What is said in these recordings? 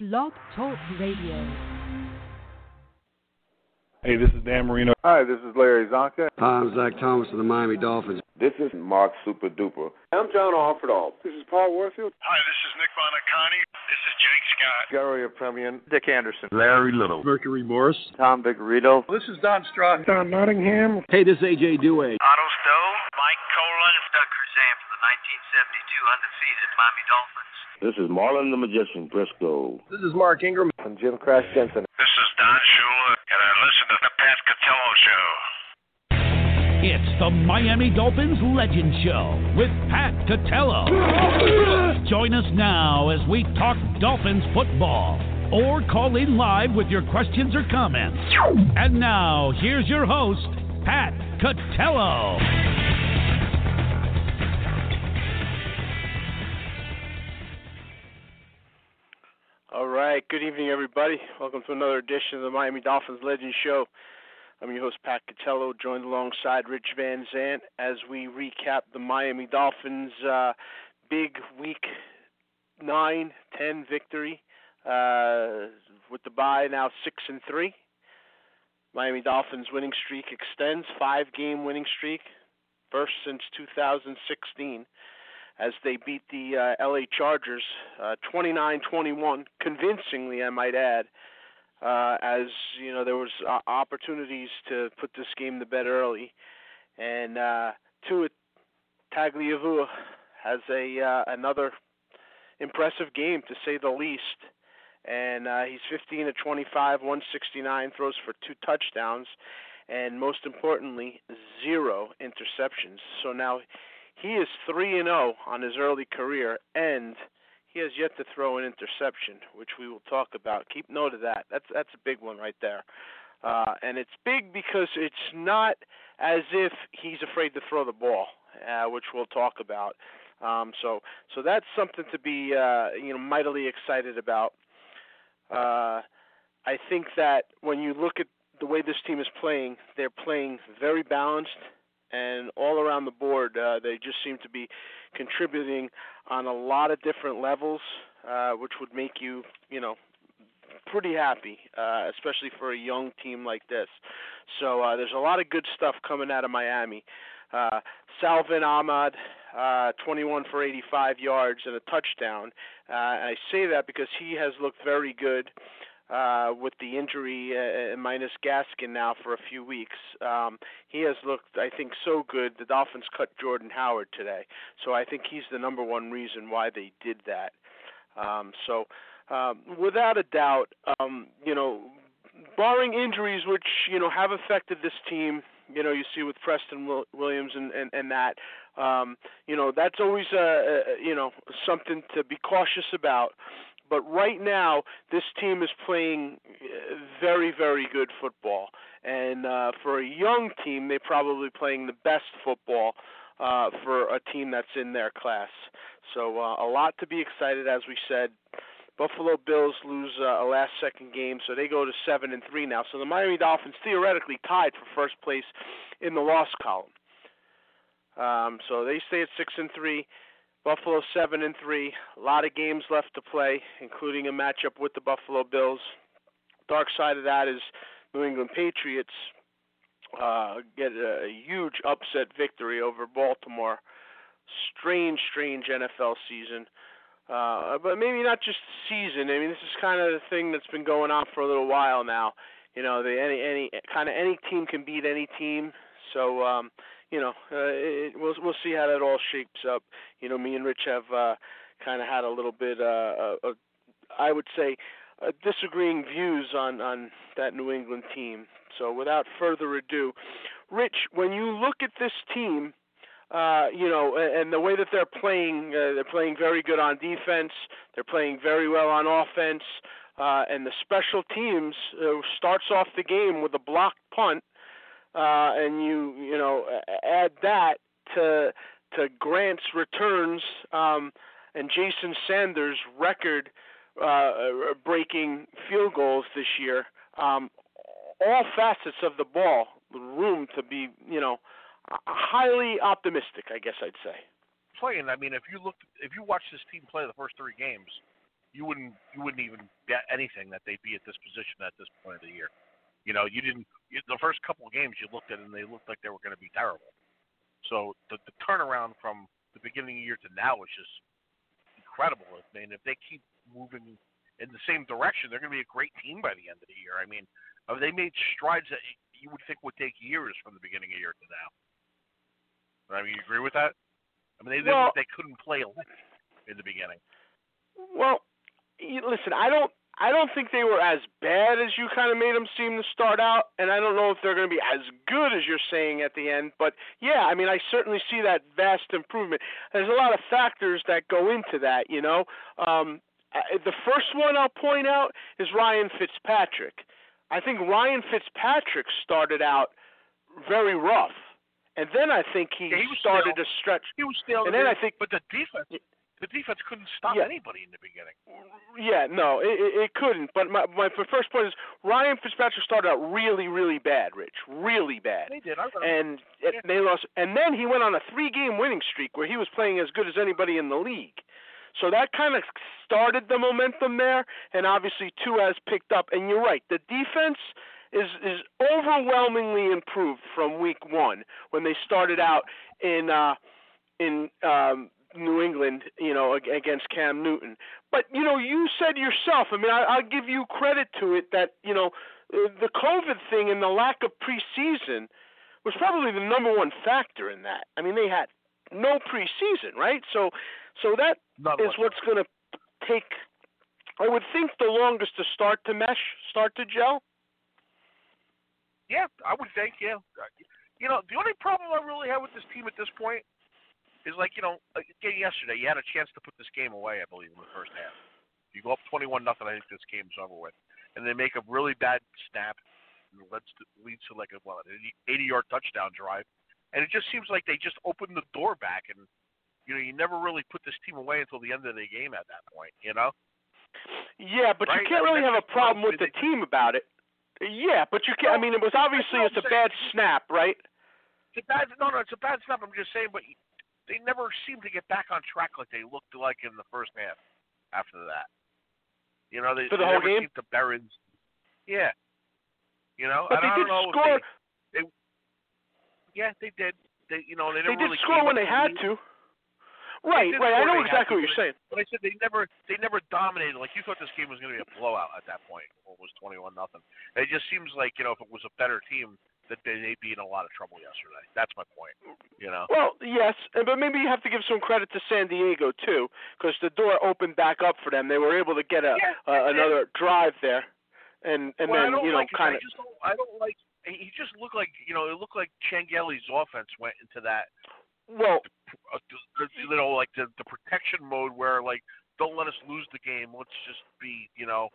Blog Talk Radio. Hey, this is Dan Marino. Hi, this is Larry Csonka. Hi, I'm Zach Thomas of the Miami Dolphins. This is Mark Super Duper. I'm John Offerdahl. This is Paul Warfield. Hi, this is Nick Buoniconti. This is Jake Scott. Garo Yepremian. Dick Anderson. Larry Little. Mercury Morris. Tom Vigorito. This is Don Strock. Don Nottingham. Hey, this is AJ Duhe. Otto Stowe. Mike Kolen. Doug Crusan from the 1972 undefeated Miami Dolphins. This is Marlon the Magician Briscoe. This is Mark Ingram. I'm Jim Crash Jensen. This is Don Shula, and I listen to the Pat Catello Show. It's the Miami Dolphins Legend Show with Pat Catello. Join us now as we talk Dolphins football or call in live with your questions or comments. And now, here's your host, Pat Catello. All right. Good evening, everybody. Welcome to another edition of the Miami Dolphins Legend Show. I'm your host, Pat Catello, joined alongside Rich Van Zant as we recap the Miami Dolphins' uh, big Week 9 10 victory uh, with the bye now 6 and 3. Miami Dolphins winning streak extends, five game winning streak, first since 2016 as they beat the uh, LA Chargers uh, 29-21, convincingly, I might add. Uh, as you know, there was uh, opportunities to put this game to bed early, and uh, Tua Tagovailoa has a uh, another impressive game to say the least. And uh, he's 15 to 25, 169, throws for two touchdowns, and most importantly, zero interceptions. So now he is 3 and 0 on his early career and he has yet to throw an interception, which we will talk about. Keep note of that. That's that's a big one right there. Uh, and it's big because it's not as if he's afraid to throw the ball, uh, which we'll talk about. Um, so so that's something to be uh, you know mightily excited about. Uh, I think that when you look at the way this team is playing, they're playing very balanced and all around the board, uh, they just seem to be contributing on a lot of different levels, uh, which would make you, you know, pretty happy, uh, especially for a young team like this. So uh, there's a lot of good stuff coming out of Miami. Uh, Salvon Ahmed, uh, 21 for 85 yards and a touchdown. Uh, I say that because he has looked very good uh, with the injury uh, minus Gaskin now for a few weeks. Um, he has looked, I think, so good. The Dolphins cut Jordan Howard today, so I think he's the number one reason why they did that. Um, so, um, without a doubt, um, you know, barring injuries which you know have affected this team, you know, you see with Preston Williams and and, and that, um, you know, that's always a, a you know something to be cautious about. But right now, this team is playing uh, very, very good football. And uh, for a young team, they're probably playing the best football uh, for a team that's in their class. So uh, a lot to be excited, as we said. Buffalo Bills lose uh, a last second game, so they go to seven and three now. So the Miami Dolphins theoretically tied for first place in the loss column. Um, so they stay at six and three. Buffalo seven and three. A lot of games left to play, including a matchup with the Buffalo Bills. Dark side of that is New England Patriots uh, get a huge upset victory over Baltimore. Strange, strange NFL season. Uh, but maybe not just season. I mean, this is kind of the thing that's been going on for a little while now. You know, the, any any kind of any team can beat any team. So um, you know, uh, it, we'll we'll see how that all shapes up. You know, me and Rich have uh, kind of had a little bit, uh, uh, I would say, uh, disagreeing views on on that New England team. So, without further ado, Rich, when you look at this team, uh, you know, and the way that they're playing, uh, they're playing very good on defense. They're playing very well on offense, uh, and the special teams uh, starts off the game with a blocked punt uh, and you you know add that to to Grant's returns um, and Jason Sanders' record uh, breaking field goals this year. Um, all facets of the ball, room to be you know highly optimistic. I guess I'd say. Playing, I mean, if you look, if you watch this team play the first three games, you wouldn't you wouldn't even bet anything that they'd be at this position at this point of the year. You know, you didn't. You, the first couple of games you looked at, and they looked like they were going to be terrible. So the, the turnaround from the beginning of the year to now is just incredible. I mean, if they keep moving in the same direction, they're going to be a great team by the end of the year. I mean, they made strides that you would think would take years from the beginning of the year to now. I mean, you agree with that? I mean, they Well- they couldn't play a lick in the beginning. Well, you- listen, I don't I don't think they were as bad as you kind of made them seem to start out, and I don't know if they're going to be as good as you're saying at the end. But yeah, I mean, I certainly see that vast improvement. There's a lot of factors that go into that, you know. Um, the first one I'll point out is Ryan Fitzpatrick. I think Ryan Fitzpatrick started out very rough, and then I think he, Yeah, he started stale. to stretch. He was still, And then I think- but the defense, the defense couldn't stop Yeah. anybody in the beginning. Yeah, no, it, it, couldn't. But my my first point is Ryan Fitzpatrick started out really, really bad, Rich, really bad, They did. And it, they lost. And then he went on a three-game winning streak where he was playing as good as anybody in the league. So that kind of started the momentum there, and obviously Tua has picked up. And you're right, the defense is is overwhelmingly improved from week one when they started out in uh, in um, New England, you know, against Cam Newton. But you know, you said yourself. I mean, I, I'll give you credit to it that you know uh, the COVID thing and the lack of preseason was probably the number one factor in that. I mean, they had no preseason, right? So, so that None is what's going to take. I would think the longest to start to mesh, start to gel. Yeah, I would think. Yeah, you know, the only problem I really have with this team at this point is like you know, again yesterday you had a chance to put this game away. I believe in the first half. You go up twenty-one nothing. I think this game's over with, and they make a really bad snap, and leads to, leads to like a what, an eighty-yard touchdown drive, and it just seems like they just opened the door back, and you know, you never really put this team away until the end of the game at that point. You know. Yeah, but Right, you can't I mean, really have a problem with the team about it. Yeah, but you can't. I mean, it was obviously it's a bad snap, right? It's a bad no, no, it's a bad snap. I'm just saying, but they never seem to get back on track like they looked like in the first half. After that, you know, they, For the they whole never game? seem to bury. Yeah, you know, But they I did don't know score. They, they, yeah, they did. They, you know, they, They did really score when they had to. Right, right. I know when they had exactly what you're saying. But I said they never, they never dominated. Like you thought this game was going to be a blowout at that point. It was twenty-one nothing. It just seems like you know, if it was a better team, that they, they'd be in a lot of trouble yesterday. That's my point. You know. Well, yes, and- but maybe you have to give some credit to San Diego too, because the door opened back up for them. They were able to get a Yeah, uh, yeah. another drive there, and and well, then you know like kind of. just don't, I don't like. He just looked like you know. It looked like Chan Gailey's offense went into that. Well, uh, you know, like the the protection mode where like don't let us lose the game. Let's just be, you know.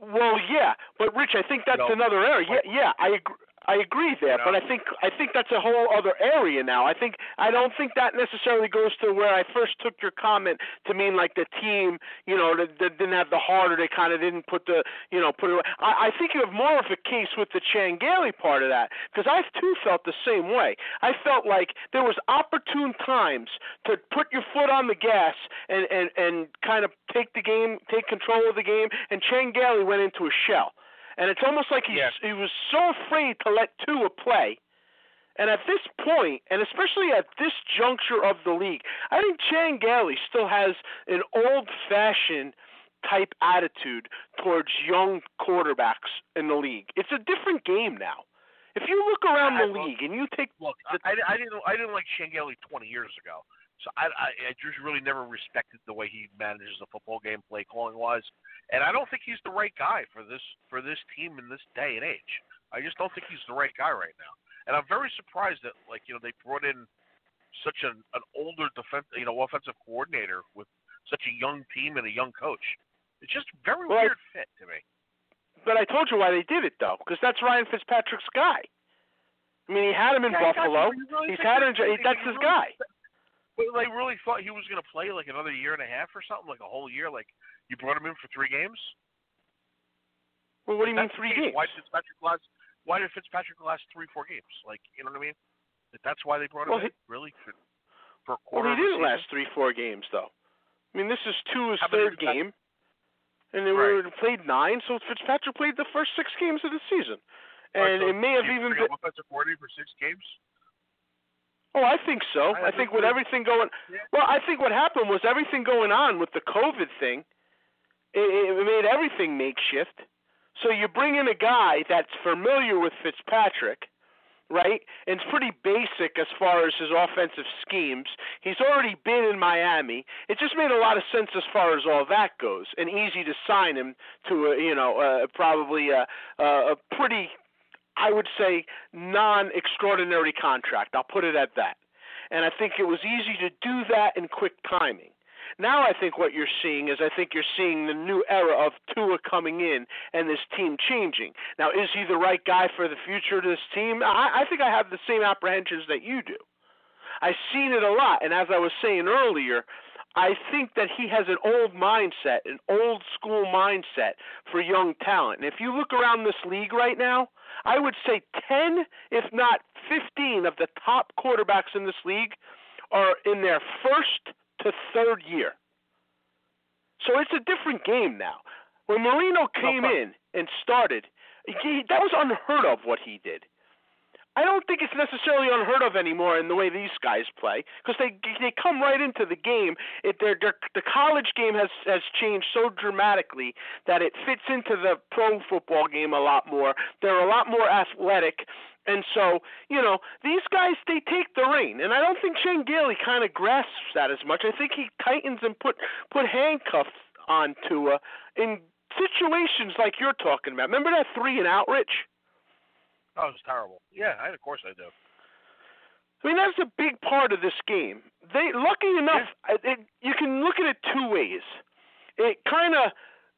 well, yeah, but Rich, I think that's know, another area. Yeah, yeah, I agree. I agree there, You but? I think I think that's a whole other area now. I think I don't think that necessarily goes to where I first took your comment to mean like the team, you know, that, that didn't have the heart or they kind of didn't put the, you know, put it. I, I think you have more of a case with the Chan Gailey part of that because I too felt the same way. I felt like there was opportune times to put your foot on the gas and and and kind of take the game, take control of the game, and Chan Gailey went into a shell. And it's almost like he's, Yeah. he was so afraid to let Tua play. And at this point, and especially at this juncture of the league, I think Chan Gailey still has an old-fashioned type attitude towards young quarterbacks in the league. It's a different game now. If you look around I- the I- league and you take Look, I, I didn't I didn't like Chan Gailey 20 years ago, so I, I I just really never respected the way he manages the football game, play calling wise, and I don't think he's the right guy for this for this team in this day and age. I just don't think he's the right guy right now, and I'm very surprised that like you know they brought in such an an older defense you know offensive coordinator with such a young team and a young coach. It's just very Well, I- weird fit to me. But I told you why they did it though, because that's Ryan Fitzpatrick's guy. I mean, he had him in Yeah, I Buffalo. you really He's had him. That's his guy. But they really thought he was going to play like another year and a half or something, like a whole year. Like you brought him in for three games. Well, what do you If mean three games? Why did Fitzpatrick last? Why did Fitzpatrick last three, four games? Like you know what I mean? That's why they brought him Well, in, he- really for, for a Well, he didn't last three, four games though. I mean, this is two his How third game. and they Right. were played nine. So Fitzpatrick played the first six games of the season, All right, and so it may have even been. offensive coordinator for six games. Oh, I think so. I I, think with everything going, well, I think what happened was everything going on with the COVID thing, it, it made everything makeshift. So you bring in a guy that's familiar with Fitzpatrick, right? And it's pretty basic as far as his offensive schemes. He's already been in Miami. It just made a lot of sense as far as all that goes, and easy to sign him to a, you know, uh, probably a a pretty I would say non-extraordinary contract. I'll put it at that. And I think it was easy to do that in quick timing. Now I think what you're seeing is I think you're seeing the new era of Tua coming in and this team changing. Now is he the right guy for the future of this team? I, I think I have the same apprehensions that you do. I've seen it a lot, and as I was saying earlier, I think that he has an old mindset, an old school mindset for young talent. And if you look around this league right now, I would say 10, if not 15, of the top quarterbacks in this league are in their first to third year. So it's a different game now. When Marino came in and started, he, that was unheard of what he did. I don't think it's necessarily unheard of anymore in the way these guys play because they they come right into the game. It their the college game has has changed so dramatically that it fits into the pro football game a lot more. They're a lot more athletic. And so, you know, these guys they take the reign, and I don't think Chan Gailey kind of grasps that as much. I think he tightens and put put handcuffs on Tua in situations like you're talking about. Remember that three and out, Rich? Oh, it was terrible. Yeah, I, of course I do. I mean, that's a big part of this game. They, lucky enough, it, you can look at it two ways. It kind of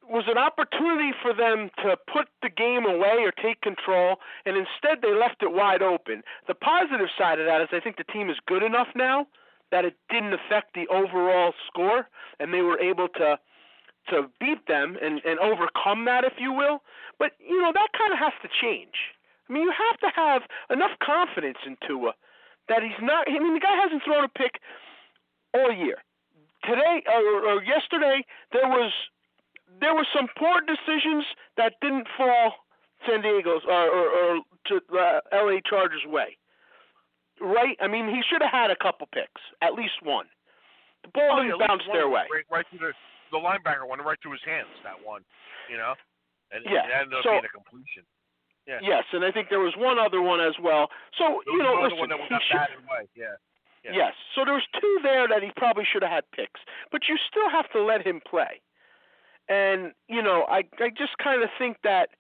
was an opportunity for them to put the game away or take control, and instead they left it wide open. The positive side of that is I think the team is good enough now that it didn't affect the overall score, and they were able to to beat them and and overcome that, if you will. But you know that kind of has to change. I mean, you have to have enough confidence in Tua that he's not. I mean, the guy hasn't thrown a pick all year. Today or, or yesterday, there was there were some poor decisions that didn't fall San Diego's or, or, or to uh, L.A. Chargers' way. Right? I mean, he should have had a couple picks, at least one. The ball Oh, didn't yeah, bounce their way. Right, right through the the linebacker went right through his hands. That one, you know, and Yeah, it ended up so- being a completion. Yeah. Yes, and I think there was one other one as well. So There you know, listen, one that he should. Yeah. Yeah. Yes. So there was two there that he probably should have had picks, but you still have to let him play. And you know, I I just kind of think that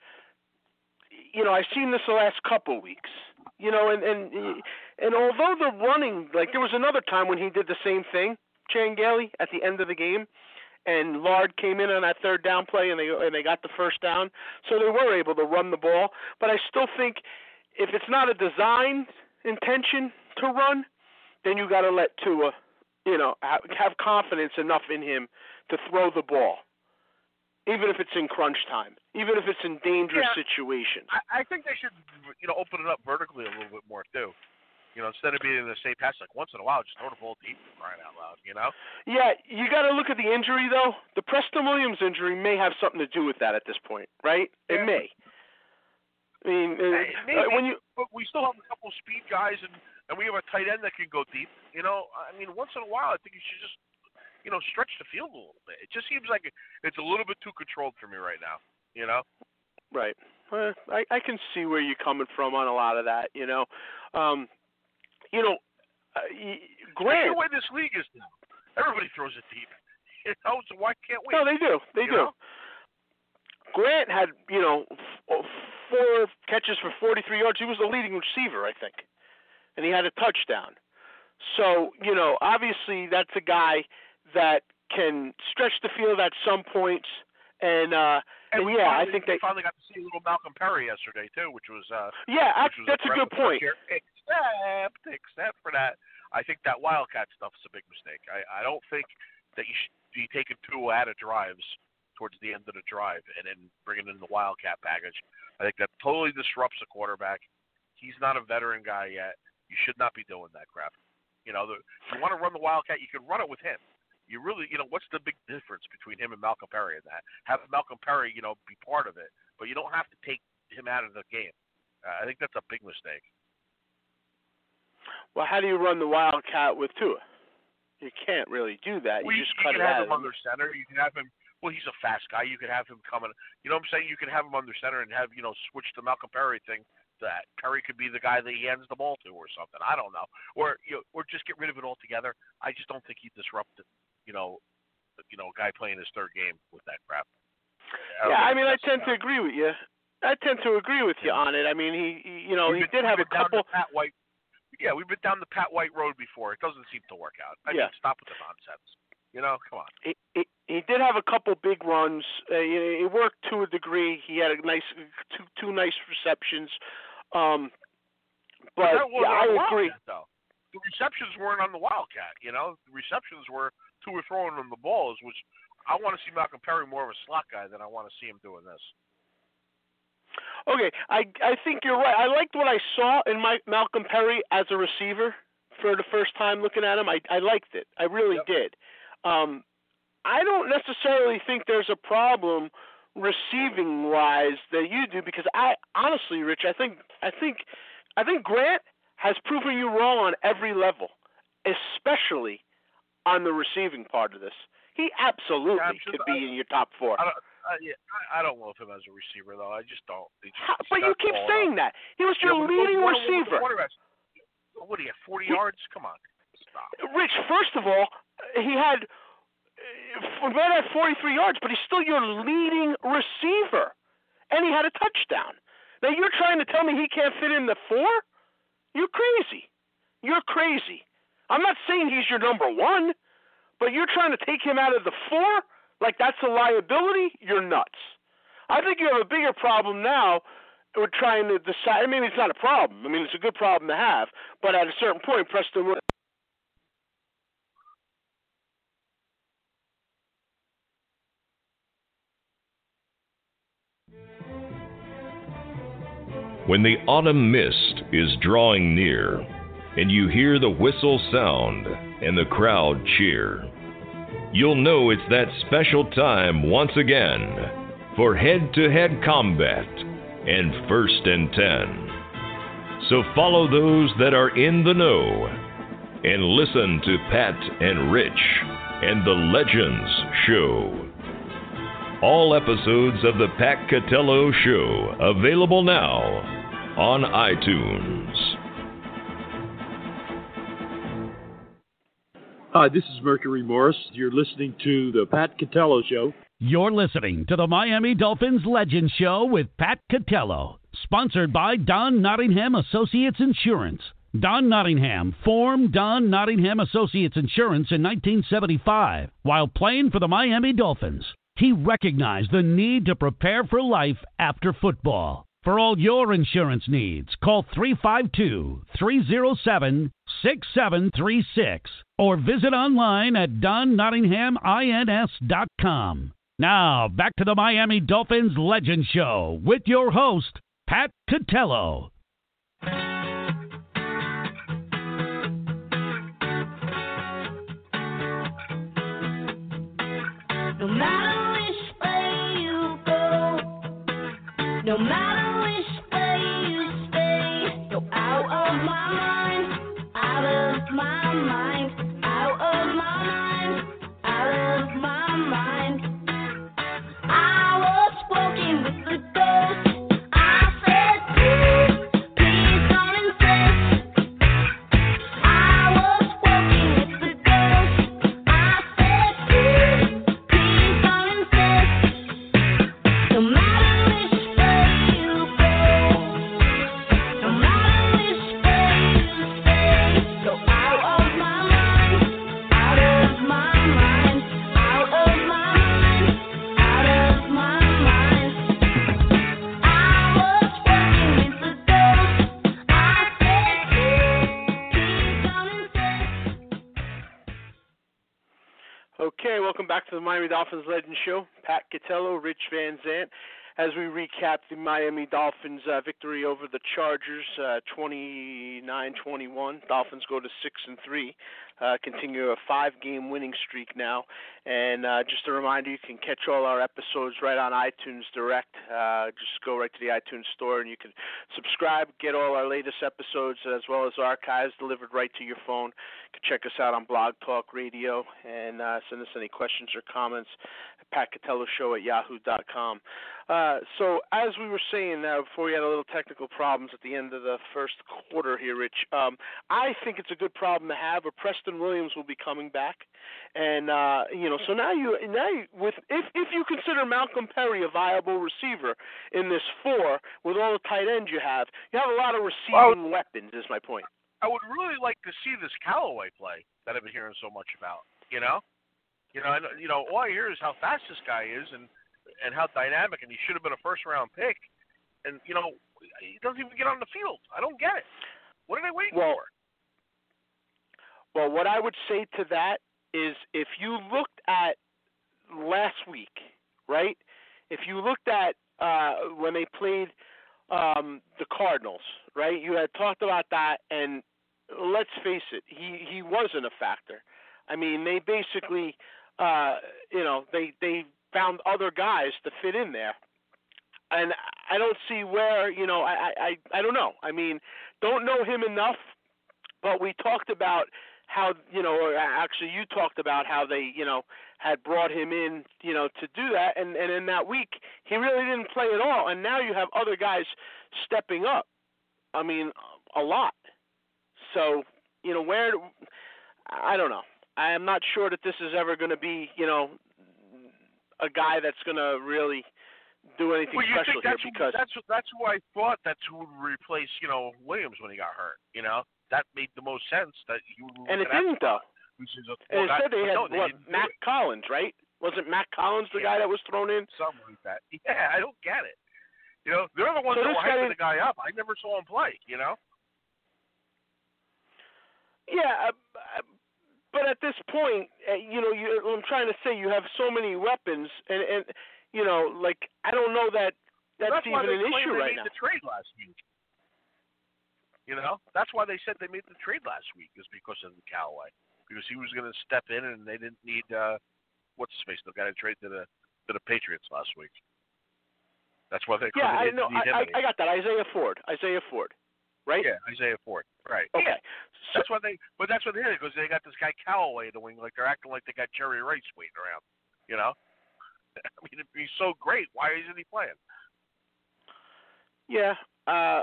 you know I've seen this the last couple weeks. You know, and and and although the running like there was another time when he did the same thing, Chan Gailey at the end of the game, and Laird came in on that third down play and they and they got the first down, so they were able to run the ball. But I still think if it's not a design intention to run, then you got to let Tua, you know, ha- have confidence enough in him to throw the ball, even if it's in crunch time, even if it's in dangerous Yeah. situations. I, I think they should, you know, open it up vertically a little bit more too. You know, instead of being in the same pass, like once in a while, just throw the ball deep for crying out loud. You know. Yeah, you got to look at the injury though. The Preston Williams injury may have something to do with that at this point, right? It Yeah. may. I mean, uh, Hey, maybe, uh, when you but we still have a couple of speed guys, and and we have a tight end that can go deep. You know, I mean, once in a while, I think you should just, you know, stretch the field a little bit. It just seems like it's a little bit too controlled for me right now. You know. Right. Well, I I can see where you're coming from on a lot of that. You know, um, you know, uh, That's Grant. the way this league is now. Everybody throws it deep. You know, so why can't we? No, they do. They do. know? Grant had you know f- four catches for 43 yards. He was the leading receiver, I think, and he had a touchdown. So you know, obviously, that's a guy that can stretch the field at some points. And uh, And and yeah, I think they. finally got to see a little Malcolm Perry yesterday too, which was uh, Yeah, which that's, was that's a good impressive. point. Except, except for that, I think that Wildcat stuff is a big mistake. I, I don't think that you should be taking Tua out of drives towards the end of the drive and then bringing in the Wildcat package. I think that totally disrupts a quarterback. He's not a veteran guy yet. You should not be doing that crap. You know, the, if you want to run the Wildcat, you can run it with him. You you really, you know, what's the big difference between him and Malcolm Perry in that? Have Malcolm Perry, you know, be part of it, but you don't have to take him out of the game. Uh, I think that's a big mistake. Well, how do you run the Wildcat with Tua? You can't really do that. Well, you just you cut can it have out. him under center. You can have him. Well, he's a fast guy. You could have him coming. You know what I'm saying? You can have him under center and have you know switch the Malcolm Perry thing. That Perry could be the guy that he hands the ball to, or something. I don't know. Or you know, or just get rid of it altogether. I just don't think he disrupted. You know, you know, a guy playing his third game with that crap. Yeah, I mean, I tend to about agree with you. I tend to agree with you on it. I mean, he, he you know, he been- did have a we've been down couple. Pat White. Yeah, we've been down the Pat White road before. It doesn't seem to work out. I Yeah. mean, stop with the nonsense. You know, come on. He, he, he did have a couple big runs. Uh, he worked to a degree. He had a nice two two nice receptions. Um, but wasn't yeah, I agree. Though. The receptions weren't on the Wildcat. You know, the receptions were who were throwing them the balls. Which I want to see Malcolm Perry more of a slot guy than I want to see him doing this. Okay, I I think you're right. I liked what I saw in my Malcolm Perry as a receiver for the first time looking at him. I I liked it. I really Yep. did. Um, I don't necessarily think there's a problem receiving wise that you do because I honestly, Rich, I think I think I think Grant has proven you wrong on every level, especially on the receiving part of this. He absolutely Yeah, just- could be in your top four. I don't. I, yeah, I, I don't love him as a receiver though. I just don't. Just, How- but you keep saying enough. that. He was your Yeah, leading what- what- what- receiver. What do you have? Forty He- yards? Come on, stop. Rich, first of all, he had uh, right at 43 yards, but he's still your leading receiver, and he had a touchdown. Now you're trying to tell me he can't fit in the four? You're crazy. You're crazy. I'm not saying he's your number one, but you're trying to take him out of the four like that's a liability. You're nuts. I think you have a bigger problem now with trying to decide. I mean, it's not a problem. I mean, it's a good problem to have, but at a certain point, Preston Williams When the autumn mist is drawing near, and you hear the whistle sound and the crowd cheer, you'll know it's that special time once again for head to head combat and first and ten. So follow those that are in the know and listen to Pat and Rich and the Legends Show. All episodes of the Pat Catello Show available now on iTunes. Hi, this is Mercury Morris. You're listening to the Pat Catello Show. You're listening to the Miami Dolphins Legend Show with Pat Catello, sponsored by Don Nottingham Associates Insurance. Don Nottingham formed Don Nottingham Associates Insurance in 1975 while playing for the Miami Dolphins. He recognized the need to prepare for life after football. For all your insurance needs, call 352 307 6736 or visit online at donnottinghamins.com. Now, back to the Miami Dolphins Legend Show with your host, Pat Catello. No matter which way you go, no matter my Miami Dolphins Legend Show. Pat Catello, Rich Van Zant. as we recap the Miami Dolphins uh, victory over the Chargers, uh, 29-21. Dolphins go to six and three, uh, continue a five-game winning streak now. And uh, just a reminder, you can catch all our episodes right on iTunes Direct. Uh, just go right to the iTunes store and you can subscribe, get all our latest episodes as well as archives delivered right to your phone. You can check us out on Blog Talk Radio and uh, send us any questions or comments at patcatello at yahoo.com. Uh, so as we were saying uh, before we had a little technical problems at the end of the first quarter here, Rich, um, I think it's a good problem to have. But Preston Williams will be coming back, and uh, you know, so now you now you, with if if you consider Malcolm Perry a viable receiver in this four with all the tight ends you have, you have a lot of receiving well, weapons. Is my point. I would really like to see this Callaway play that I've been hearing so much about. You know, you know, I, you know, all I hear is how fast this guy is, and and how dynamic, and he should have been a first round pick. And you know, he doesn't even get on the field. I don't get it. What are they waiting well, for? Well, what I would say to that is, if you looked at last week, right? If you looked at uh, when they played um, the Cardinals, right? You had talked about that, and let's face it, he he wasn't a factor. I mean, they basically, uh, you know, they they found other guys to fit in there. And I don't see where, you know, I, I, I don't know. I mean, don't know him enough, but we talked about how, you know, or actually you talked about how they, you know, had brought him in, you know, to do that. And, and in that week, he really didn't play at all. And now you have other guys stepping up. I mean, a lot. So, you know, where, I don't know. I am not sure that this is ever going to be, you know, a guy that's going to really do anything well, special think that's here because that's that's who I thought that's who would replace you know Williams when he got hurt. You know that made the most sense. That you and it didn't though. and instead they had no, what Mack Hollins, right? Wasn't Mack Hollins the yeah. guy that was thrown in? Something like that. Yeah, I don't get it. You know, they're the ones so that were hyping the guy up. I never saw him play. You know. Yeah, uh, but at this point, uh, you know, you, I'm trying to say you have so many weapons, and and you know, like I don't know that that's, that's even an issue they right made now. The trade last week. You know, that's why they said they made the trade last week is because of the Callaway, because he was going to step in, and they didn't need uh what's his face, They got to trade to the to the Patriots last week. That's why they yeah, I know. need I, I got that. Isaiah Ford. Isaiah Ford. Right? Yeah, Isaiah Ford. Right. Okay. Yeah. That's what they, but that's what they did because they got this guy Callaway the wing, like they're acting like they got Jerry Rice waiting around. You know, I mean, if he's so great, why isn't he playing? Yeah. Uh,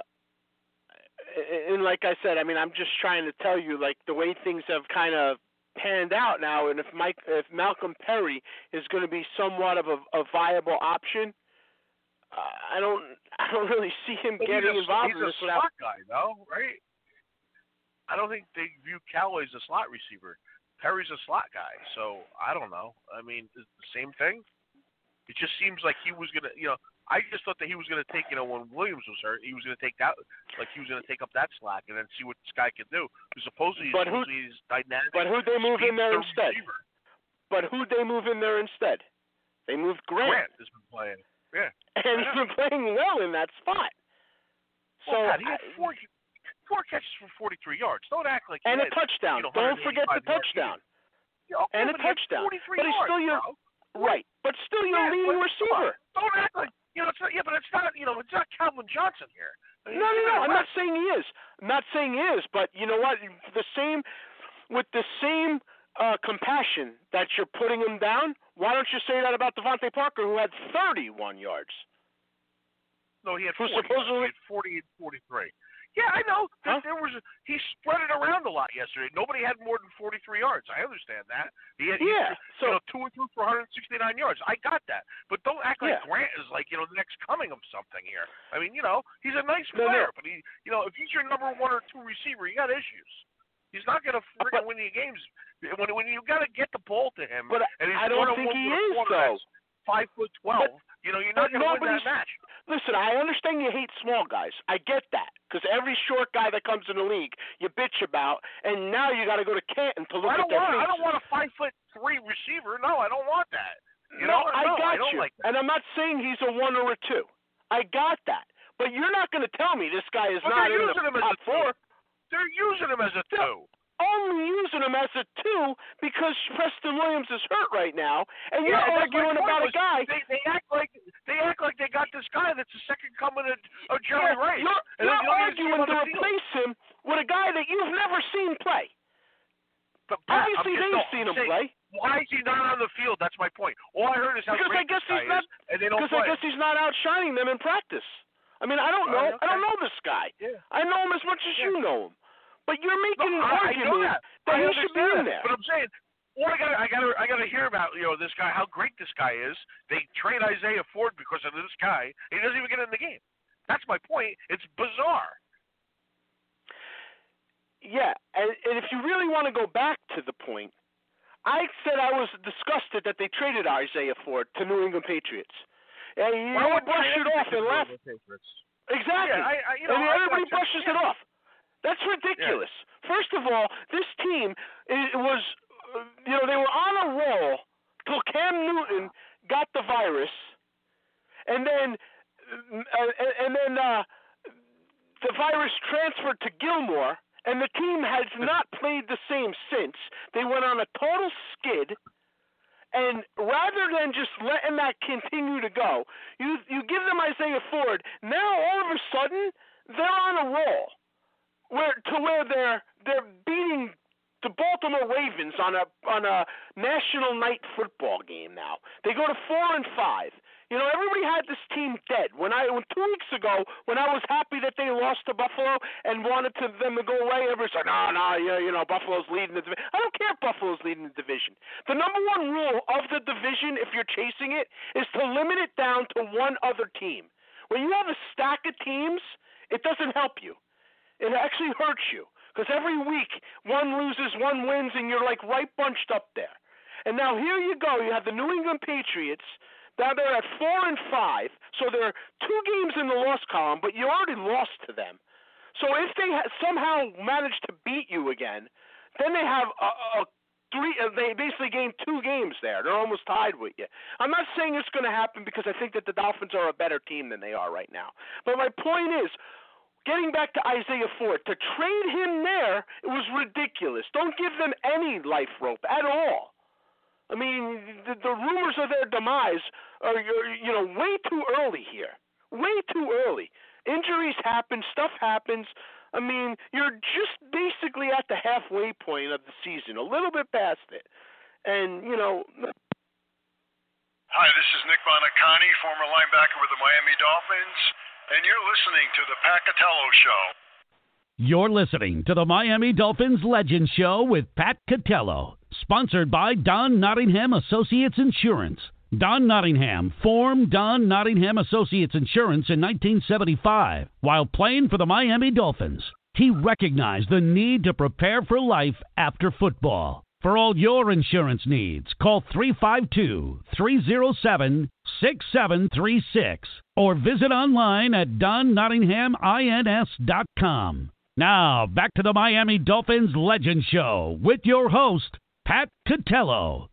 and like I said, I mean, I'm just trying to tell you, like the way things have kind of panned out now, and if Mike, if Malcolm Perry is going to be somewhat of a, a viable option, uh, I don't, I don't really see him but getting he's a, involved he's in a this without. slot guy, though, right? I don't think they view Callaway as a slot receiver. Perry's a slot guy, so I don't know. I mean, the same thing. It just seems like he was gonna, you know, I just thought that he was gonna take, you know, when Williams was hurt, he was gonna take that, like he was gonna take up that slack and then see what this guy could do. Supposedly, but who, he's dynamic. But who they move in there instead? Receiver. But who they move in there instead? They moved Grant. Grant has been playing. Yeah. And he's playing well in that spot. So well, God, he had four four catches for 43 yards. Don't act like and a touchdown. You know, Don't forget the touchdown. Yeah, okay, and a but he had touchdown. 43 but he's still your bro. right. But still your yeah, leading receiver. Don't act like you know. It's not, yeah, but it's not. You know, it's not Calvin Johnson here. I mean, No, no, no. I'm not saying he is. I'm not saying he is. But you know what? The same with the same uh, compassion that you're putting him down. Why don't you say that about DeVante Parker, who had 31 yards? No, he had Who 40. supposedly- He had 40 and 43. Yeah, I know. There, Huh? there was a, he spread it around a lot yesterday. Nobody had more than 43 yards. I understand that. He had Yeah, he, so- you know two or three for 169 yards. I got that. But don't act like Yeah. Grant is like you know the next coming of something here. I mean, you know, he's a nice No, no. player, but he, you know, if he's your number one or two receiver, you got issues. He's not going to friggin' win you games when when you got to get the ball to him. But and he's I don't think he is though. Five foot twelve. you know, you're not going to win that match. Listen, I understand you hate small guys. I get that because every short guy that comes in the league, you bitch about, and now you got to go to Canton to look I at don't their want. I don't want a five foot three receiver. No, I don't want that. You no, know, I no, got I you, like and I'm not saying he's a one or a two. I got that, but you're not going to tell me this guy is But not in the using him as top two. They're using him as a two. Only using him as a two because Preston Williams is hurt right now, and you're Yeah, arguing about a guy. They, they act like they act like they got this guy that's the second coming of, of Jerry Yeah, Rice. You're, you're then you don't even see him arguing to field. replace him with a guy that you've never seen play. But Pat, Obviously, they've no, seen him saying, play. Why is he not on the field? That's my point. All I heard is how Because I great guess this guy he's not. is, and they don't Because I guess he's not outshining them in practice. I mean, I don't know. right, I don't know this guy. Yeah. I know him as much as you know him. But you're making No, an I, I argument know that. I he should be in there. But I'm saying, all I got, I got, to, I got to hear about you know this guy, how great this guy is. They trade Isaiah Ford because of this guy. He doesn't even get in the game. That's my point. It's bizarre. Yeah, and, and if you really want to go back to the point, I said I was disgusted that they traded Isaiah Ford to New England Patriots. And you Why would brush it off and laugh. Exactly. Yeah, I, I, you know, and I everybody brushes it off. That's ridiculous. First of all, this team it was, uh, you know, they were on a roll till Cam Newton got the virus, and then, uh, and then uh, the virus transferred to Gilmore, and the team has not played the same since. They went on a total skid. And rather than just letting that continue to go, you you give them Isaiah Ford. Now all of a sudden they're on a roll, where to where they're they're beating the Baltimore Ravens on a on a national night football game. Now they go to four and five. You know everybody had this team dead. When I when two weeks ago when I was happy that they lost to Buffalo and wanted to them to go away, everybody said, no, no, yeah, you know Buffalo's leading the division. I don't care if Buffalo's leading the division. The number one rule of the division, if you're chasing it, is to limit it down to one other team. When you have a stack of teams, it doesn't help you. It actually hurts you because every week one loses, one wins, and you're like right bunched up there. And now here you go. You have the New England Patriots. Now they're at four and five, so they're two games in the loss column, but you already lost to them. So if they ha- somehow manage to beat you again, then they have a, a three. Uh, they basically gained two games there. They're almost tied with you. I'm not saying it's going to happen because I think that the Dolphins are a better team than they are right now. But my point is, getting back to Isaiah Ford, to trade him there, it was ridiculous. Don't give them any life rope at all. I mean, the, the rumors of their demise are, you know, way too early here. Way too early. Injuries happen, stuff happens. I mean, you're just basically at the halfway point of the season, a little bit past it. And, you know, Hi, this is Nick Bonacani, former linebacker with the Miami Dolphins, and you're listening to the Pat Catello Show. You're listening to the Miami Dolphins Legend Show with Pat Catello, sponsored by Don Nottingham Associates Insurance. Don Nottingham formed Don Nottingham Associates Insurance in 1975 while playing for the Miami Dolphins. He recognized the need to prepare for life after football. For all your insurance needs, call 352 307 6736 or visit online at donnottinghamins.com. Now, back to the Miami Dolphins Legend Show with your host, Pat Catello.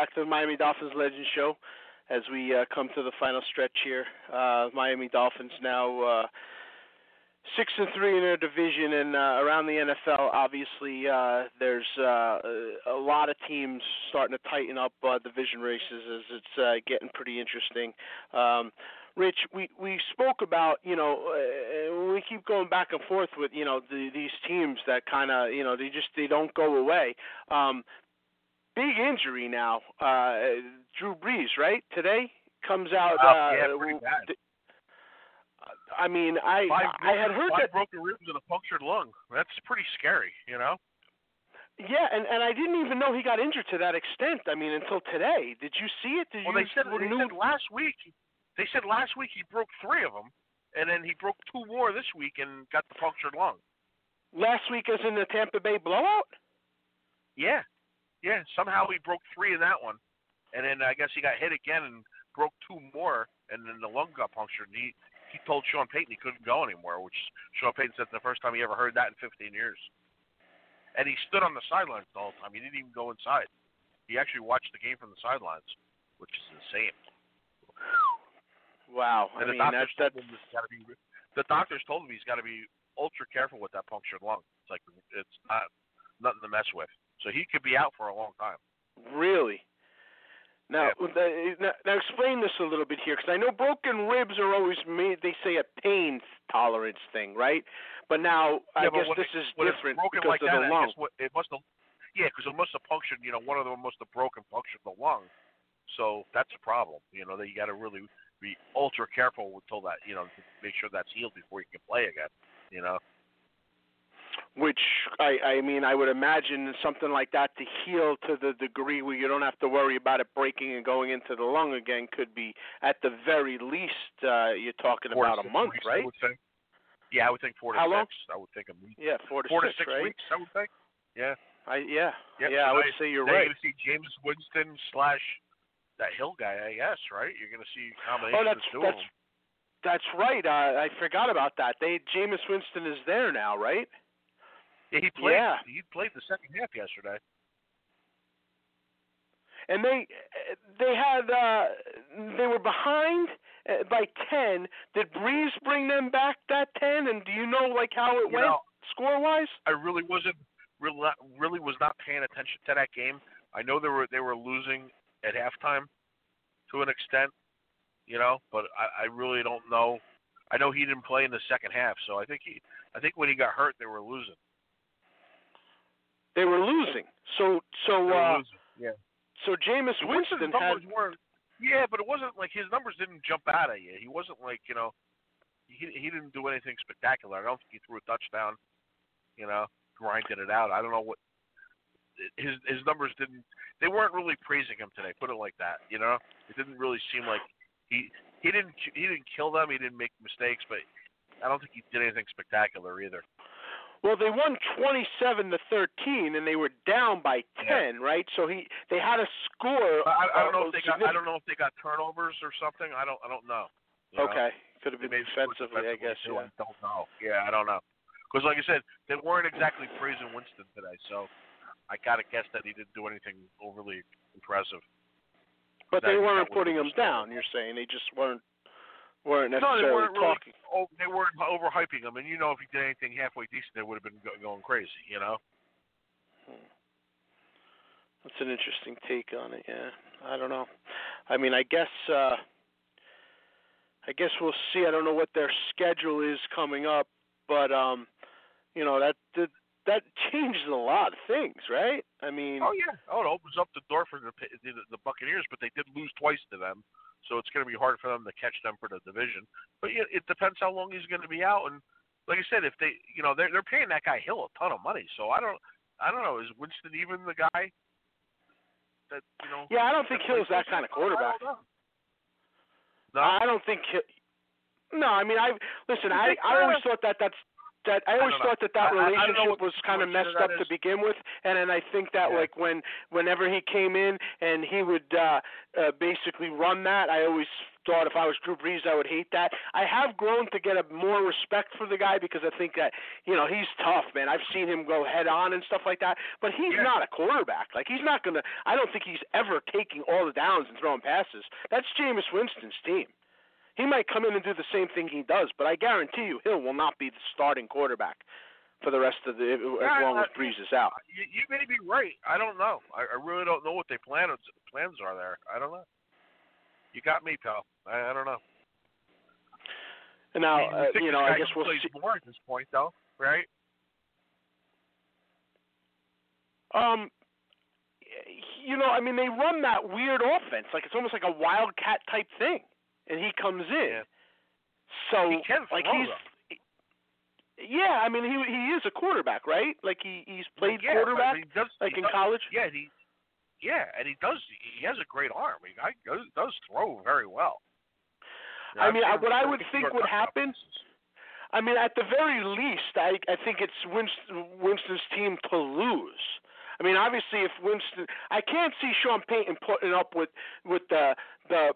Back to the Miami Dolphins Legend Show. As we uh, come to the final stretch here, uh, Miami Dolphins now uh, six and three in their division, and uh, around the NFL, obviously, uh, there's uh, a lot of teams starting to tighten up division races as it's getting pretty interesting. Um, Rich, we we spoke about you know uh, we keep going back and forth with you know the, these teams that kind of you know they just they don't go away. Um, big injury now. Uh, Drew Brees, right? Today comes out. Uh, uh, yeah, pretty bad. I mean, I Five I had heard five that. broken ribs and a punctured lung. That's pretty scary, you know. Yeah, and and I didn't even know he got injured to that extent. I mean, until today. Did you see it? Did Well, you they said they said last week. They said last week he broke three of them, and then he broke two more this week and got the punctured lung. last week as in the Tampa Bay blowout? Yeah, yeah. Somehow he broke three in that one, and then I guess he got hit again and broke two more, and then the lung got punctured. And he he told Sean Payton he couldn't go anymore, which Sean Payton said the first time he ever heard that in 15 years. And he stood on the sidelines the whole time. He didn't even go inside. He actually watched the game from the sidelines, which is insane. Wow. I And the mean, doctors that's told him he's got to be. The doctors told him he's got to be ultra careful with that punctured lung. It's like it's not nothing to mess with. So he could be out for a long time. Really? Now, the, now, now explain this a little bit here, because I know broken ribs are always made. They say a pain tolerance thing, right? But now I but guess this it, is different it's broken because like of that, the lung. what, it must have. Yeah, because it must have punctured. You know, one of them must have broken punctured the lung. So that's a problem. You know, that you got to really be ultra careful until that. You know, to make sure that's healed before you can play again. You know. Which I, I mean, I would imagine something like that to heal to the degree where you don't have to worry about it breaking and going into the lung again could be at the very least uh, you're talking Four about a month, weeks, right? I. Yeah, I would think four to How six. long? I would think a week. Yeah, four to four six, to six right? weeks. I would think. Yeah. I yeah Yep, yeah I would now- say you're right. You're gonna see Jameis Winston slash that Hill guy, I guess, right? You're gonna see combination Oh, that's of that's that's right. Uh, I forgot about that. They Jameis Winston is there now, right? Yeah, he played. Yeah. He played the second half yesterday. and they they had uh they were behind uh, by 10 did Brees bring them back that 10 and do you know like how it You went score wise I really wasn't really really was not paying attention to that game. I know they were they were losing at halftime to an extent, you know, but I, I really don't know. I know he didn't play in the second half, so I think he I think when he got hurt they were losing. They were losing so so uh losing. Yeah. so Jameis Winston had. Yeah, but it wasn't like his numbers didn't jump out at you. He wasn't like you know, he he didn't do anything spectacular. I don't think he threw a touchdown. You know, grinded it out. I don't know what his his numbers didn't. They weren't really praising him today. Put it like that. You know, it didn't really seem like he he didn't he didn't kill them. He didn't make mistakes, but I don't think he did anything spectacular either. Well they won 27 to 13 and they were down by 10 right so he they had a score I, I don't know if they got I don't know if they got turnovers or something. I don't I don't know. you know? okay could have been score defensively I guess too. yeah. I don't know. Yeah, I don't know. Because like I said, they weren't exactly praising Winston today, so I gotta guess that he didn't do anything overly impressive. but That- they weren't putting him down you're saying they just weren't weren't No, they weren't really. talking Oh, they weren't overhyping him, and you know, if he did anything halfway decent, they would have been going crazy. You know. That's an interesting take on it. Yeah, I don't know. I mean, I guess uh I guess we'll see. I don't know what their schedule is coming up, but um, you know that that, that changes a lot of things, right? I mean, Oh yeah. Oh, it opens up the door for the the, the Buccaneers, but they did lose twice to them, so it's going to be hard for them to catch them for the division. But yeah, it depends how long he's going to be out, and like I said, if they, you know, they're they're paying that guy Hill a ton of money, so I don't, I don't know, is Winston even the guy that you know? yeah, I don't think Hill's that kind of quarterback. I. No, I don't think. Hill, no, I mean, I listen. I I always thought that that's that I always don't thought that that I- I- I relationship was kind of messed up that to begin with, and then I think that Yeah. like when whenever he came in and he would uh, uh basically run that, I always thought if I was Drew Brees I would hate that. I have grown to get a more respect for the guy because I think that you know he's tough, man. I've seen him go head on and stuff like that, but he's Yeah. not a quarterback. Like he's not gonna. I don't think he's ever taking all the downs and throwing passes. That's Jameis Winston's team. He might come in and do the same thing he does, but I guarantee you, Hill will not be the starting quarterback for the rest of the as long as I- Brees is out. You, you may be right. I don't know. I, I really don't know what their plans plans are there. I don't know. You got me, pal. I, I don't know. And now, I mean, uh, you know, I guess we'll see. more at this point, though, right? Um, you know, I mean, they run that weird offense, like it's almost like a wildcat type thing, and he comes in. So, He can like he's. Yeah, I mean he he is a quarterback, right? Like he he's played yeah, quarterback, he does, like he in does- college. Yeah, and he, yeah, and he does. He has a great arm. He does, does throw very well. You know, I mean, I, what I would think would happen. I mean, at the very least, I I think it's Winston, Winston's team to lose. I mean, obviously, if Winston, I can't see Sean Payton putting up with with the the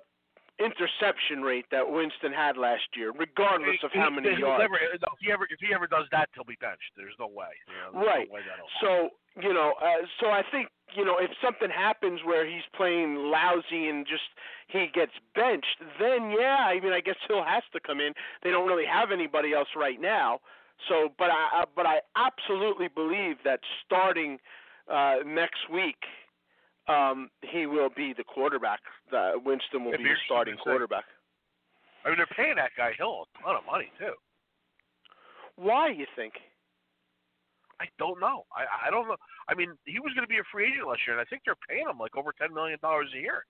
interception rate that Winston had last year, regardless of how many yards. Never, no, if he ever if he ever does that, he'll be benched. There's no way. You know, there's Right. No way So you know, uh, so I think you know if something happens where he's playing lousy and just he gets benched, then yeah, I mean I guess Hill has to come in. They don't really have anybody else right now. So, but I I- but I absolutely believe that starting uh next week, um he will be the quarterback. Uh, Winston will be the starting quarterback. I mean, they're paying that guy Hill a ton of money too. Why you think? I don't know. I I don't know. I mean, he was going to be a free agent last year, and I think they're paying him like over ten million dollars a year.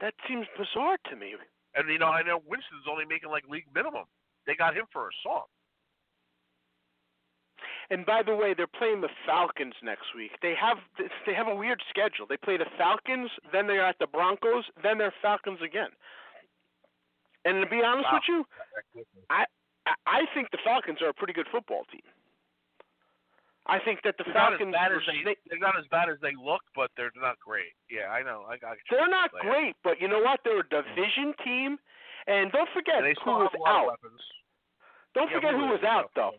That seems bizarre to me. And you know, I know Winston's only making like league minimum. They got him for a song. And by the way, they're playing the Falcons next week. They have they have a weird schedule. They play the Falcons, then they're at the Broncos, then they're Falcons again. And to be honest Wow. with you, I I- think the Falcons are a pretty good football team. I think that the They're not as Falcons bad as they, they're not as bad as they look, but they're not great. Yeah, I know. I got. they're not great, but you know what? They're a division team. And don't forget And who was have a lot of out. Don't Yeah, forget who was out though.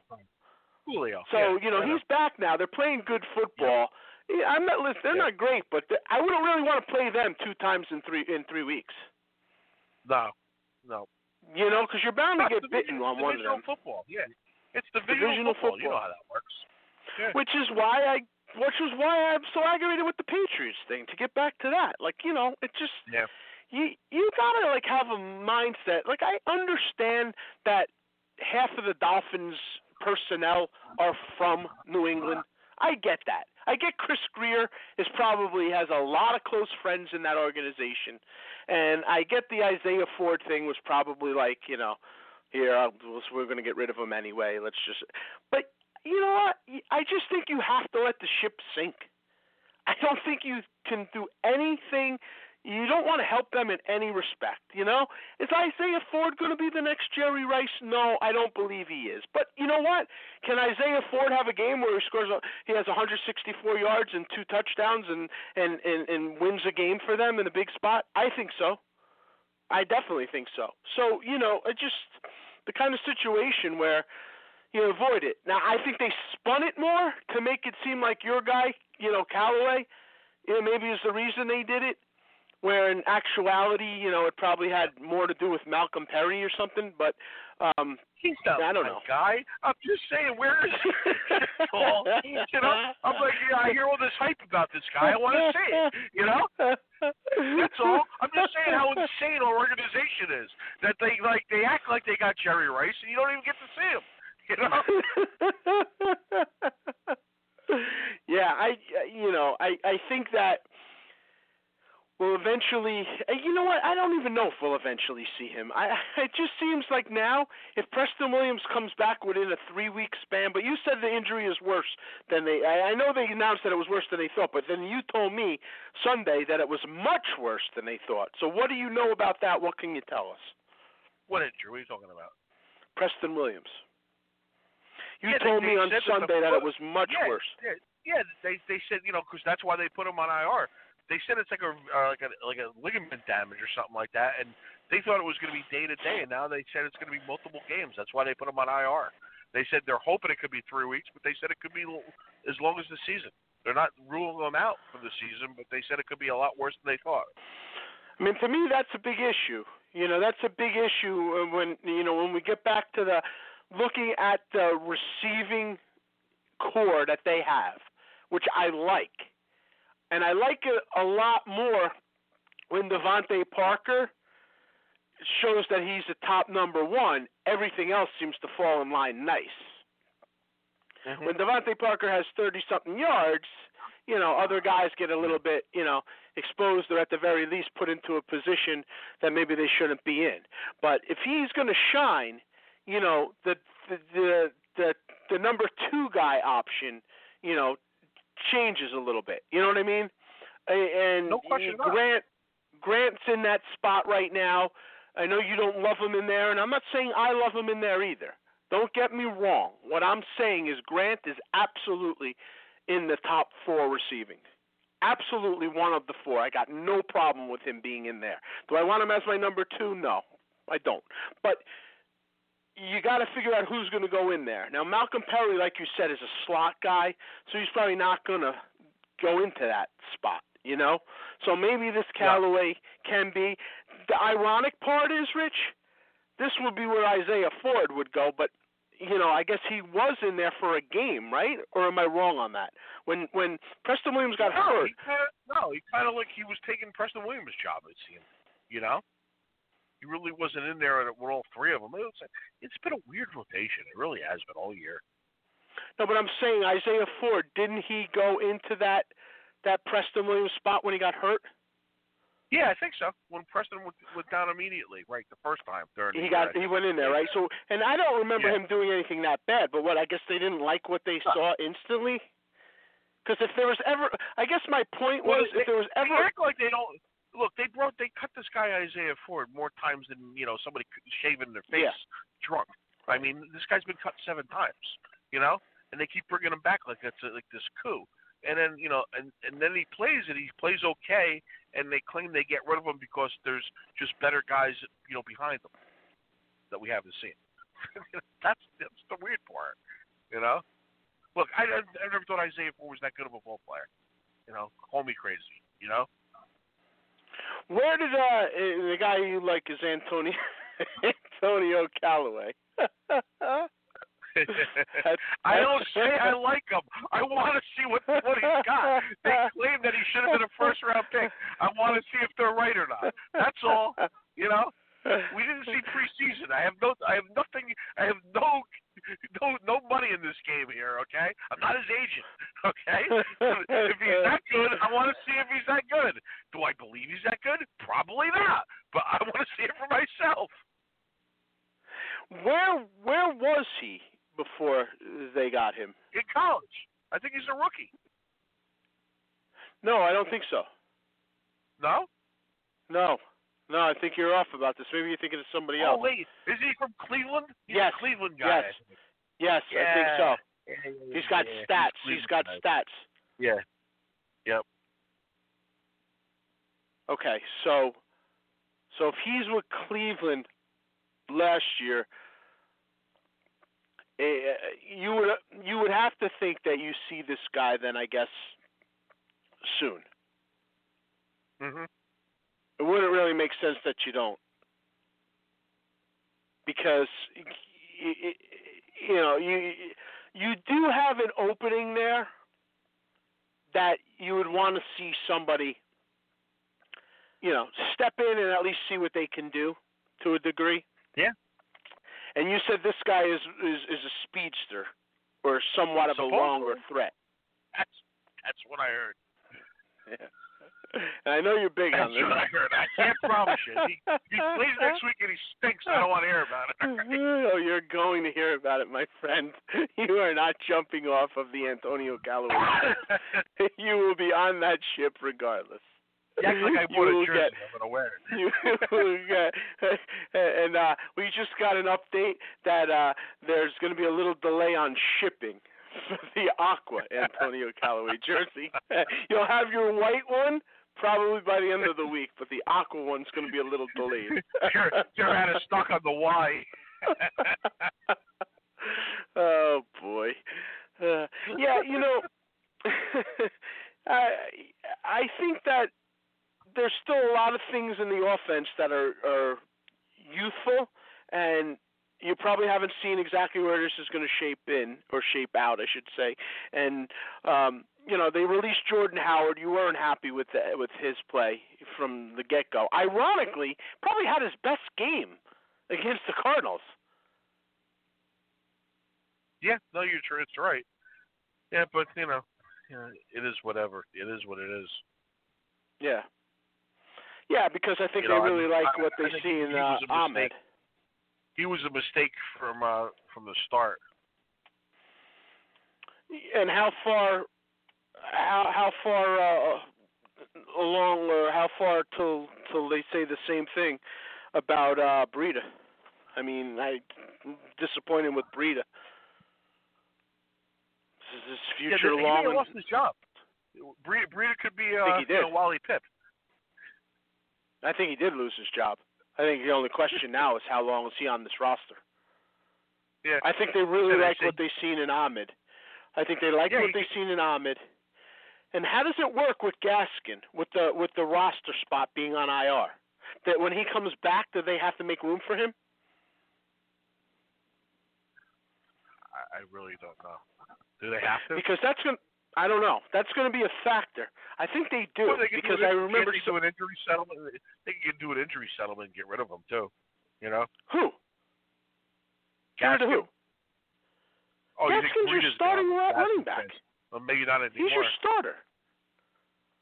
Julio. So yeah, you know he's back now. They're playing good football. Yeah, I'm not. Listen, they're not great, but I wouldn't really want to play them two times in three in three weeks. No, no. You know, because you're bound to get bitten on one of divisional them. football. Yeah, it's divisional, Divisional football. You know how that works. Yeah. Which is why I, which is why I'm so aggravated with the Patriots thing. To get back to that, like you know, it just Yeah. you you gotta like have a mindset. Like I understand that half of the Dolphins personnel are from New England. I get that. I get Chris Grier is probably has a lot of close friends in that organization, and I get the Isaiah Ford thing was probably like you know, here we're going to get rid of him anyway. Let's just. But you know what? I just think you have to let the ship sink. I don't think you can do anything. You don't want to help them in any respect. You know, is Isaiah Ford going to be the next Jerry Rice? No, I don't believe he is. But you know what? Can Isaiah Ford have a game where he scores? A, he has 164 yards and two touchdowns and and and, and wins a game for them in a big spot? I think so. I definitely think so. So you know, it just the kind of situation where you avoid it. Now I think they spun it more to make it seem like your guy, you know, Callaway, you know, maybe is the reason they did it. Where in actuality, you know, it probably had more to do with Malcolm Perry or something. But um, He's not I don't know. guy. I'm just saying, where is he? Paul? you know, I'm like, yeah, I hear all this hype about this guy. I want to see it. You know, that's all. I'm just saying how insane our organization is. That they like they act like they got Jerry Rice, and you don't even get to see him. You know. yeah, I you know I I think that we'll eventually. uh, You know what? I don't even know if we'll eventually see him. I it just seems like now if Preston Williams comes back within a three week span, but you said the injury is worse than they. I, I know they announced that it was worse than they thought, but then you told me Sunday that it was much worse than they thought. So what do you know about that? What can you tell us? What injury? What are you talking about? Preston Williams. You Yeah, told they me on said that Sunday that it was much yeah, worse. Yeah, yeah, they they said you know because that's why they put him on IR. They said it's like a uh, like a like a ligament damage or something like that, and they thought it was going to be day to day, and now they said it's going to be multiple games. That's why they put him on IR. They said they're hoping it could be three weeks, but they said it could be as long as the season. They're not ruling them out for the season, but they said it could be a lot worse than they thought. I mean, to me, that's a big issue. You know, that's a big issue uh, when you know when we get back to the looking at the receiving corps that they have, which I like, and I like it a lot more when DeVante Parker shows that he's the top number one. Everything else seems to fall in line nice. Mm-hmm. When DeVante Parker has thirty something yards, you know, other guys get a little bit, you know, exposed or at the very least put into a position that maybe they shouldn't be in. But if he's going to shine, you know, the the the the, the number 2 guy option, you know, changes a little bit. You know what I mean? And No question. Grant Grant's in that spot right now. I know you don't love him in there, and I'm not saying I love him in there either. Don't get me wrong. What I'm saying is Grant is absolutely in the top four receiving. Absolutely one of the four. I got no problem with him being in there. Do I want him as my number two? No, I don't. But you got to figure out who's going to go in there. Now, Malcolm Perry, like you said, is a slot guy, so he's probably not going to go into that spot, you know? So maybe this Callaway can be. The ironic part is, Rich, this would be where Isaiah Ford would go, but you know, I guess he was in there for a game, right? Or am I wrong on that? When when Preston Williams got no, hurt, He kinda, no, he kind of like he was taking Preston Williams' job. It seemed, you know. He really wasn't in there with all three of them. It was, it's been a weird rotation. It really has been all year. no, but I'm saying Isaiah Ford didn't he go into that that Preston Williams spot when he got hurt? Yeah, I think so. When Preston went, went down immediately, right, the first time during He got he went in there, right? So, and I don't remember Yeah. him doing anything that bad. But what I guess they didn't like what they saw instantly. Because if there was ever, I guess my point Well, was, they, if there was they ever, act like they don't. Look, they brought they cut this guy Isaiah Ford more times than you know somebody shaving their face Yeah. drunk. I mean, this guy's been cut seven times, you know, and they keep bringing him back like that's a, like this coup. And then you know, and and then he plays and he plays okay, and they claim they get rid of him because there's just better guys, you know, behind them that we haven't seen. that's that's the weird part, you know. Look, I I I never thought Isaiah Ford was that good of a ball player. You know, call me crazy, you know. Where did uh eh, the guy you like is Antonio Antonio Callaway? I don't say I like him. I want to see what what he's got. They claim that he should have been a first round pick. I want to see if they're right or not. That's all. You know, we didn't see preseason. I have no. I have nothing. I have no. No, no money in this game here. Okay, I'm not his agent. Okay, if he's that good, I want to see if he's that good. Do I believe he's that good? Probably not. But I want to see it for myself. Where where was he before they got him? In college, I think he's a rookie. No, I don't think so. No. No, no, I think you're off about this. Maybe you're thinking of somebody else. Oh wait, is he from Cleveland? He's Yes, a Cleveland guy. yes. Yes, I think so. Yeah, yeah, He's got yeah, stats. he's got stats. Yeah. Yep. Okay, so so if he's with Cleveland last year, eh, you would you would have to think that you see this guy then I guess soon. Mhm. It wouldn't really make sense that you don't, because y- y- you know you you do have an opening there that you would want to see somebody you know step in and at least see what they can do to a degree. Yeah. And you said this guy is is, is a speedster or somewhat of a longer threat. That's that's what I heard. Yeah. And I know you're big That's on this. what I heard. I can't promise you. He, he plays next week and he stinks. I don't want to hear about it. oh, you're going to hear about it, my friend. You are not jumping off of the Antonio Callaway. you will be on that ship regardless. You act like I bought You a jersey. get- I'm gonna wear it. you got, and uh, we just got an update that uh, there's going to be a little delay on shipping for the Aqua Antonio Callaway jersey. You'll have your white one probably by the end of the week, but the Aqua one's going to be a little delayed. you're you're out of stock on the Y. oh boy. Uh, yeah, you know, I I think that there's still a lot of things in the offense that are are youthful, and you probably haven't seen exactly where this is going to shape in or shape out, I should say. And um, you know, they released Jordan Howard. You weren't happy with the, with his play from the get go. Ironically, probably had his best game against the Cardinals. Yeah, no, you're true. It's right. Yeah, but you know, you know, it is whatever. It is what it is. Yeah. Yeah, because I think You they I really mean, like I- what they think see in uh, Ahmed. mistake. He was a mistake from uh from the start. And how far, how how far uh, along, or how far till till they say the same thing about uh Breida? I mean, I disappointed with Breida. This is his future he long? and- lost his job. Breida, Breida could be uh, he you know, Wally Pipp. I think he did lose his job. I think the only question now is how long is he on this roster? Yeah. I think they really Yeah, like what they've seen in Ahmed. I think they like Yeah, what they've seen in Ahmed. And how does it work with Gaskin with the with the roster spot being on IR? That when he comes back, do they have to make room for him? I, I really don't know. Do they have to? Because that's going. I don't know. That's going to be a factor. I think they do Well, they because do I remember can't do an injury settlement. They can do an injury settlement and get rid of them too. You know. who. Of who? Oh, you Gaskin's your Breida's starting gone? running back. Well, maybe not anymore. He's your starter.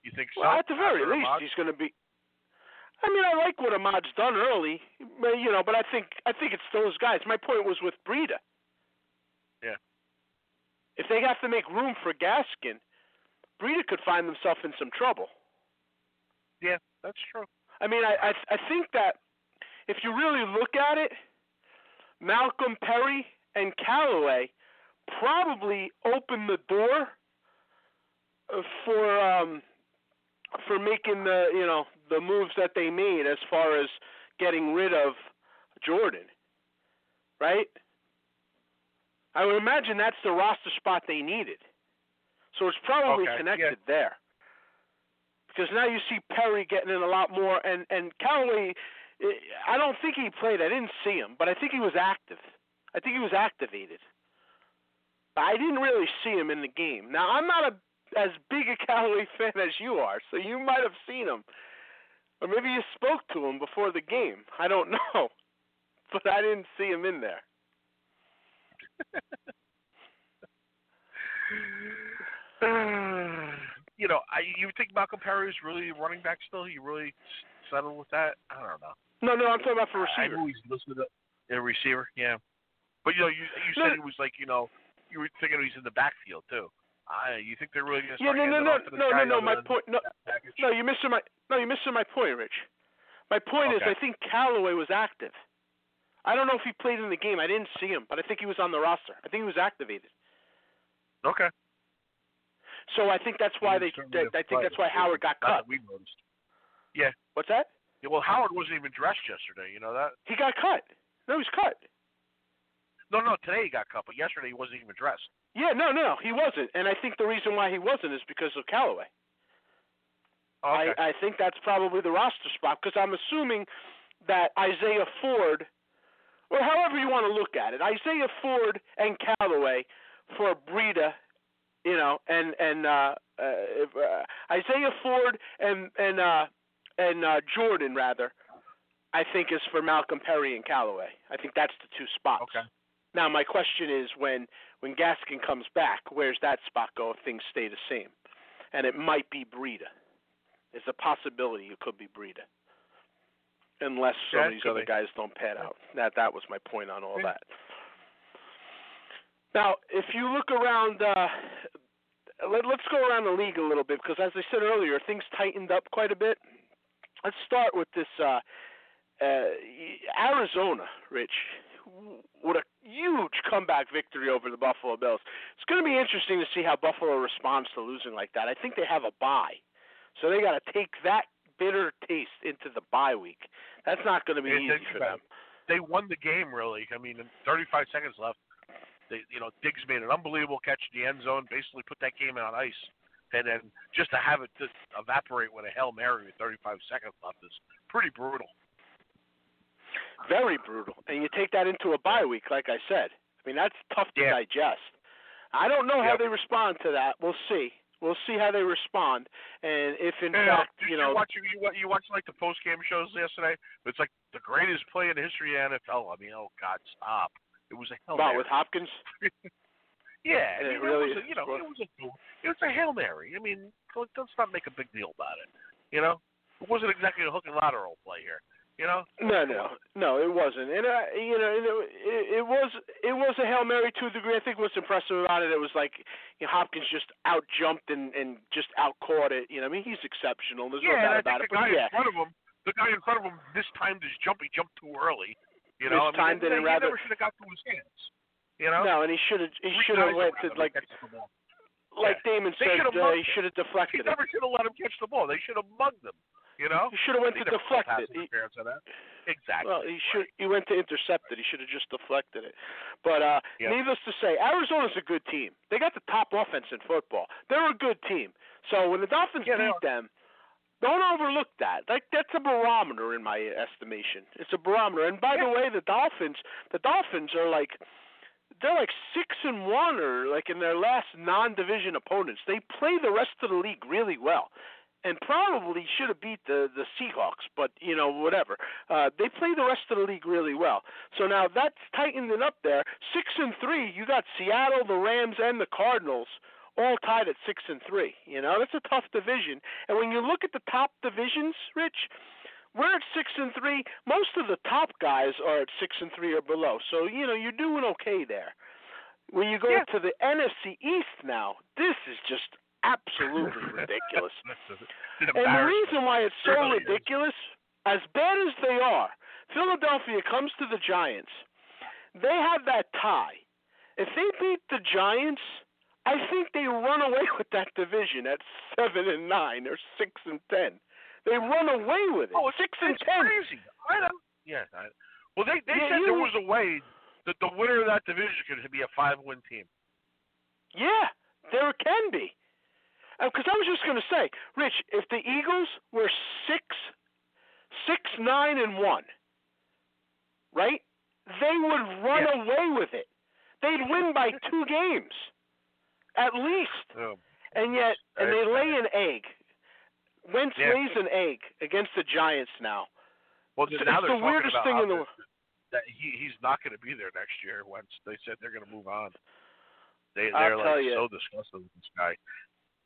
You think so? Well, at the very After least, Ahmed? he's going to be. I mean, I like what Ahmed's done early, but, you know, but I think I think it's those guys. My point was with Breida. Yeah. If they have to make room for Gaskin, Breida could find himself in some trouble. Yeah, that's true. I mean, I I, I think that if you really look at it, Malcolm Perry and Callaway probably opened the door uh, for um for making the you know the moves that they made as far as getting rid of Jordan, right? I would imagine that's the roster spot they needed. So it's probably Okay, connected there. Because now you see Perry getting in a lot more, and and Callaway, eh, I don't think he played. I didn't see him, but I think he was active. I think he was activated. But I didn't really see him in the game. Now I'm not a as big a Callaway fan as you are, so you might have seen him, or maybe you spoke to him before the game. I don't know, but I didn't see him in there. you know, I you think Malcolm Perry is really running back still? You really settled with that? I don't know. No, no, I'm talking about for I receiver. always listen to the receiver. Yeah, but you know, you you No, said it was like you know you were thinking he's in the backfield too. I you think they're really going to Yeah, start no, no, no, this no, no, no. My point, no, no. You're missing my, no, you're missing my point, Rich. My point is, I think Callaway was active. I don't know if he played in the game. I didn't see him, but I think he was on the roster. I think he was activated. Okay. So I think that's why He they. certainly I think that's why. Howard got cut. we noticed. Yeah. What's that? Yeah, well, Howard wasn't even dressed yesterday. You know that? He got cut. No, he's cut. No, no. Today he got cut, but yesterday he wasn't even dressed. Yeah, no, no, he wasn't. And I think the reason why he wasn't is because of Callaway. Okay. I, I think that's probably the roster spot because I'm assuming that Isaiah Ford, or however you want to look at it, Isaiah Ford and Callaway for Breida, you know, and and uh, uh, uh, Isaiah Ford and and uh, and uh, Jordan rather, I think is for Malcolm Perry and Callaway. I think that's the two spots. Okay. Now my question is when when Gaskin comes back, where's that spot go if things stay the same? And it might be Breida. There's a possibility it could be Breida. Unless some Yeah, of these other guys don't pan out. That that was my point on all that. Now, if you look around uh let, let's go around the league a little bit because, as I said earlier, things tightened up quite a bit. Let's start with this uh, uh, Arizona, Rich, with a huge comeback victory over the Buffalo Bills. It's going to be interesting to see how Buffalo responds to losing like that. I think they have a bye, so they got to take that bitter taste into the bye week. That's not going to be Yeah, easy for them. They won the game really. I mean, in 35 seconds left. They, you know, Diggs made an unbelievable catch in the end zone, basically put that game on ice, and then just to have it just evaporate with a hail mary with 35 seconds left is pretty brutal. Very brutal. And you take that into a bye week, like I said. I mean, that's tough to Yeah. digest. I don't know how they respond to that. We'll see. We'll see how they respond, and if in Yeah, uh, fact, you know, watch you you, you watch like the post game shows yesterday? It's like the greatest play in the history of NFL. I mean, oh God, stop! It was a hell. about with Hopkins. yeah, I it really it was a, you know, it was a it was a hail mary. I mean, let's not make a big deal about it. You know, it wasn't exactly a hook and lateral play here. You know? No, no, no, it wasn't. And uh, you know, it, it, it was it was a hail mary to a degree. I think what's impressive about it, it was like you know, Hopkins just out jumped and and just out caught it. You know, I mean, he's exceptional. There's yeah, no doubt about it. But the guy yeah, in front of him, the guy in front of him, mistimed his jump. He jumped too early. You know, I mean, and he rather- never should have got to his hands. You know? no, and he should have he should have went to like like Damon They said, uh, he should have He deflected it. never should have let him catch the ball. They should have mugged him. You know? He should have went to deflect it. He- interference on that. Exactly. Well, he should. He went to intercept it. He should have just deflected it. But uh, Yep. needless to say, Arizona's a good team. They got the top offense in football. They're a good team. So when the Dolphins Yeah, beat them, don't overlook that. Like that's a barometer in my estimation. It's a barometer. And by the way, the Dolphins, the Dolphins are like they're like six and one or like in their last non-division opponents. They play the rest of the league really well and probably should have beat the the Seahawks, but you know whatever. Uh, they play the rest of the league really well. So now that's tightened it up there. Six and three, you got Seattle, the Rams, and the Cardinals all tied at six and three. You know that's a tough division. And when you look at the top divisions, Rich, we're at six and three. Most of the top guys are at six and three or below. So you know you're doing okay there. When you go Yeah. to the NFC East now, this is just absolutely ridiculous. And the reason why it's so Really is. ridiculous, as bad as they are, Philadelphia comes to the Giants. They have that tie. If they beat the Giants, I think they run away with that division at seven and nine or six and ten. They run away with it. Oh, six and it's ten. crazy. I know. Yeah. I, well, they they Yeah, said you- there was a way that the winner of that division could be a five-win team. Yeah, there can be. Because I was just going to say, Rich, if the Eagles were six, six, nine, and one, right? They would run Yeah. away with it. They'd win by two games, at least. Um, And yet, and they lay an egg. Wentz Yeah. lays an egg against the Giants now. well, It's, now it's they're the weirdest thing in the world. that he he's not going to be there next year. Once they said they're going to move on, they they're like you. so disgusted with this guy.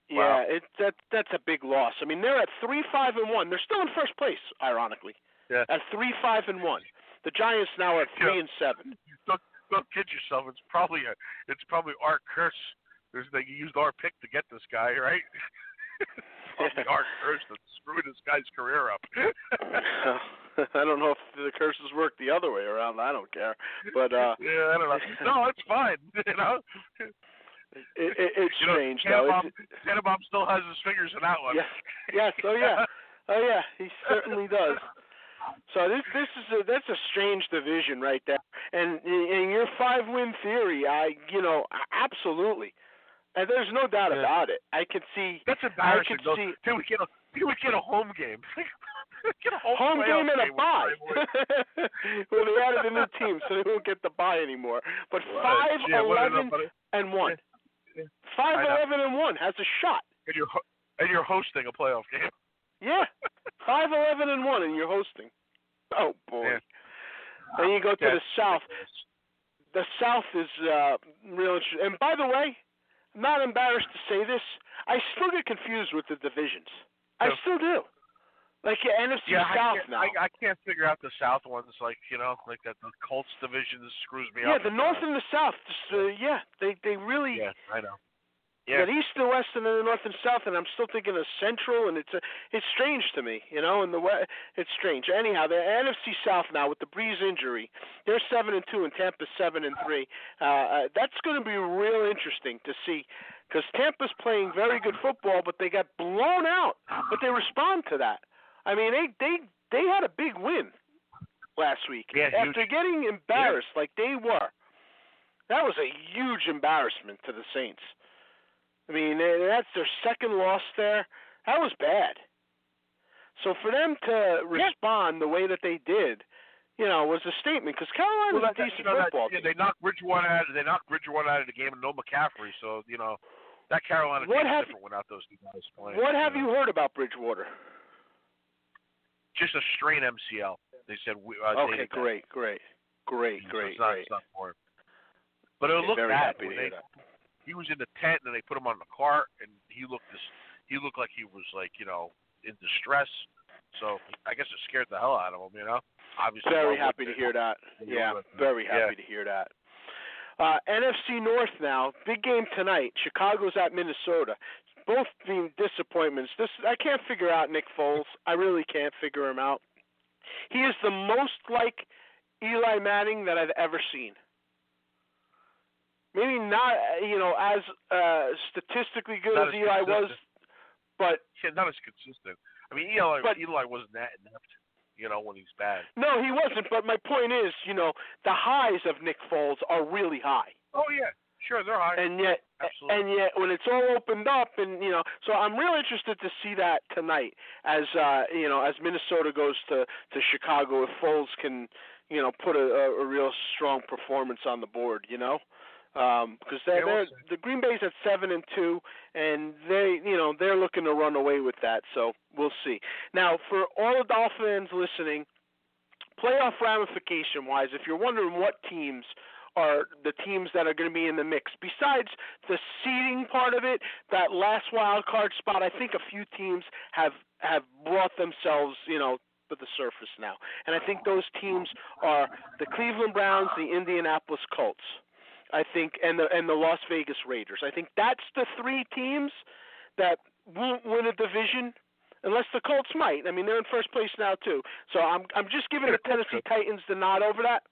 Yeah, Wow. it that that's a big loss. I mean, they're at three, five, and one. They're still in first place, ironically. Yeah. At three, five, and one. The Giants now are at three Yeah. and seven. Don't don't kid yourself. It's probably a it's probably our curse. There's they used our pick to get this guy, right? probably our curse that screwed this guy's career up. I don't know if the curses work the other way around. I don't care, but uh, yeah, I don't know. No, it's fine. You know, it, it, it's you know, strange though. Tannenbaum, It's- Tannenbaum still has his fingers in that one. Yes, yes, oh yeah, oh yeah, he certainly does. So this this is a that's a strange division right there, and in your five win theory, I you know absolutely, and there's no doubt Yeah. about it. I can see That's I embarrassing. could though. see Can we get a can we get a home game? get a home, home game and a bye. Well, they added a new team, so they won't get the bye anymore. But five, Yeah, eleven, and one. Five, eleven, and one has a shot. and you're ho- and you're hosting a playoff game. Yeah, five, eleven, and one, and you're hosting. Oh boy. Yeah. Then you go to the south. The south is uh, real interesting. And by the way, I'm not embarrassed to say this. I still get confused with the divisions. I still do. Like your NFC Yeah, I South can't, now. I, I can't figure out the South ones. Like you know, like that the Colts division screws me yeah, up. Yeah, the North and the South. Just, uh, yeah, they they really. Yeah, I know. Yeah. East and West, and then the North and South, and I'm still thinking of Central, and it's a, it's strange to me, you know. And the West, it's strange. Anyhow, the NFC South now with the Brees injury, they're seven and two, and Tampa's seven and three. Uh, uh, that's going to be real interesting to see, because Tampa's playing very good football, but they got blown out. But they respond to that. I mean, they they they had a big win last week Yeah, after huge. getting embarrassed like they were. That was a huge embarrassment to the Saints. I mean, that's their second loss there. That was bad. So for them to respond the way that they did, you know, was a statement because Carolina's Well, a decent you know, that, football yeah, they knocked Bridgewater out. They knocked Bridgewater out of the game, and no McCaffrey. So you know, that Carolina What team have- different without those two guys playing. What have you heard about Bridgewater? Just a strain MCL. They said. We, uh, okay, that. great, great, great, So great, it's not, great. It's not for him. But it Yeah, looked very bad happy when to hear that. He was in the tent, and they put him on the cart, and he looked this. He looked like he was like you know in distress. So I guess it scared the hell out of him. You know, obviously. Very happy to hear that. Yeah, very yeah. happy to hear that. Uh, NFC North now, big game tonight. Chicago's at Minnesota. Both being disappointments. This I can't figure out Nick Foles. I really can't figure him out. He is the most like Eli Manning that I've ever seen. Maybe not, you know, as uh, statistically good Not as as Eli was, but Yeah, not as consistent. I mean, Eli. But- Eli wasn't that inept. You know, when he's bad. no, he wasn't. But my point is, you know, the highs of Nick Foles are really high. Oh yeah, sure they're high. and yet Absolutely. and yet when it's all opened up and you know so i'm real interested to see that tonight as uh you know as minnesota goes to to chicago if foles can you know put a, a, a real strong performance on the board you know um because they're, they're the green bay's at seven and two and they you know they're looking to run away with that so we'll see now for all the dolphins listening playoff ramification wise if you're wondering what teams are the teams that are going to be in the mix. Besides the seeding part of it, that last wild card spot, I think a few teams have have brought themselves, you know, to the surface now. And I think those teams are the Cleveland Browns, the Indianapolis Colts. I think and the and the Las Vegas Raiders. I think that's the three teams that won't win a division unless the Colts might. I mean, they're in first place now too. So I'm I'm just giving the Tennessee Titans the nod over that.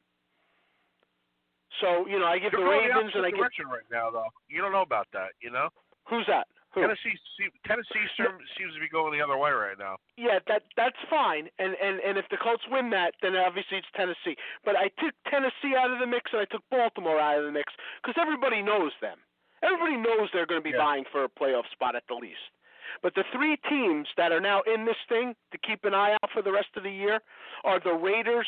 So you know, I give They're the Ravens and I give direction right now, though. You don't know about that, you know. who's that? Who? Tennessee, se- Tennessee seem- seems to be going the other way right now. Yeah, that that's fine. And and and if the Colts win that, then obviously it's Tennessee. But I took Tennessee out of the mix and I took Baltimore out of the mix because everybody knows them. Everybody knows they're going to be Yeah. vying for a playoff spot at the least. But the three teams that are now in this thing to keep an eye out for the rest of the year are the Raiders,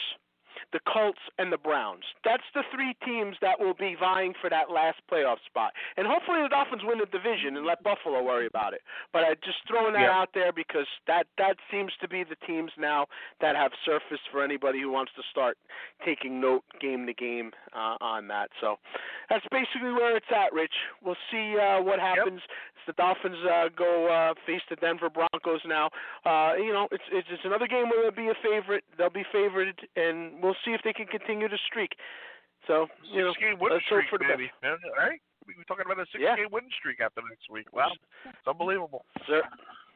the Colts, and the Browns. That's the three teams that will be vying for that last playoff spot. And hopefully the Dolphins win the division and let Buffalo worry about it. But I just throwing that Yeah. out there because that that seems to be the teams now that have surfaced for anybody who wants to start taking note game to game uh, on that. So that's basically where it's at, Rich. We'll see uh, what happens as the Dolphins uh, go uh, face the Denver Broncos now. Uh, you know, it's, it's it's another game where they'll be a favorite. They'll be favored, and we'll see if they can continue to streak. So you know, Six game winning let's hope streak, for the best. baby. Man, all right, we we're talking about a six Yeah. game winning streak after next week. Wow, it's unbelievable. Sir,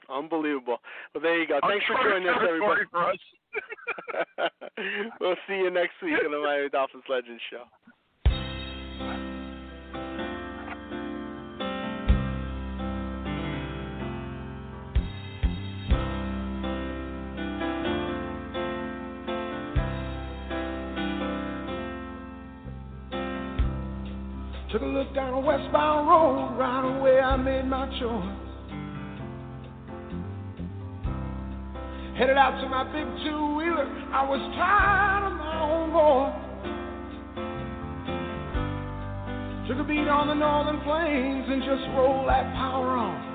unbelievable. Well, there you go. Thanks for joining us, everybody. For us. we'll see you next week on the Miami Dolphins Legends Show. Took a look down a westbound road, right away I made my choice. Headed out to my big two wheeler, I was tired of my own voice. Took a beat on the northern plains and just rolled that power on.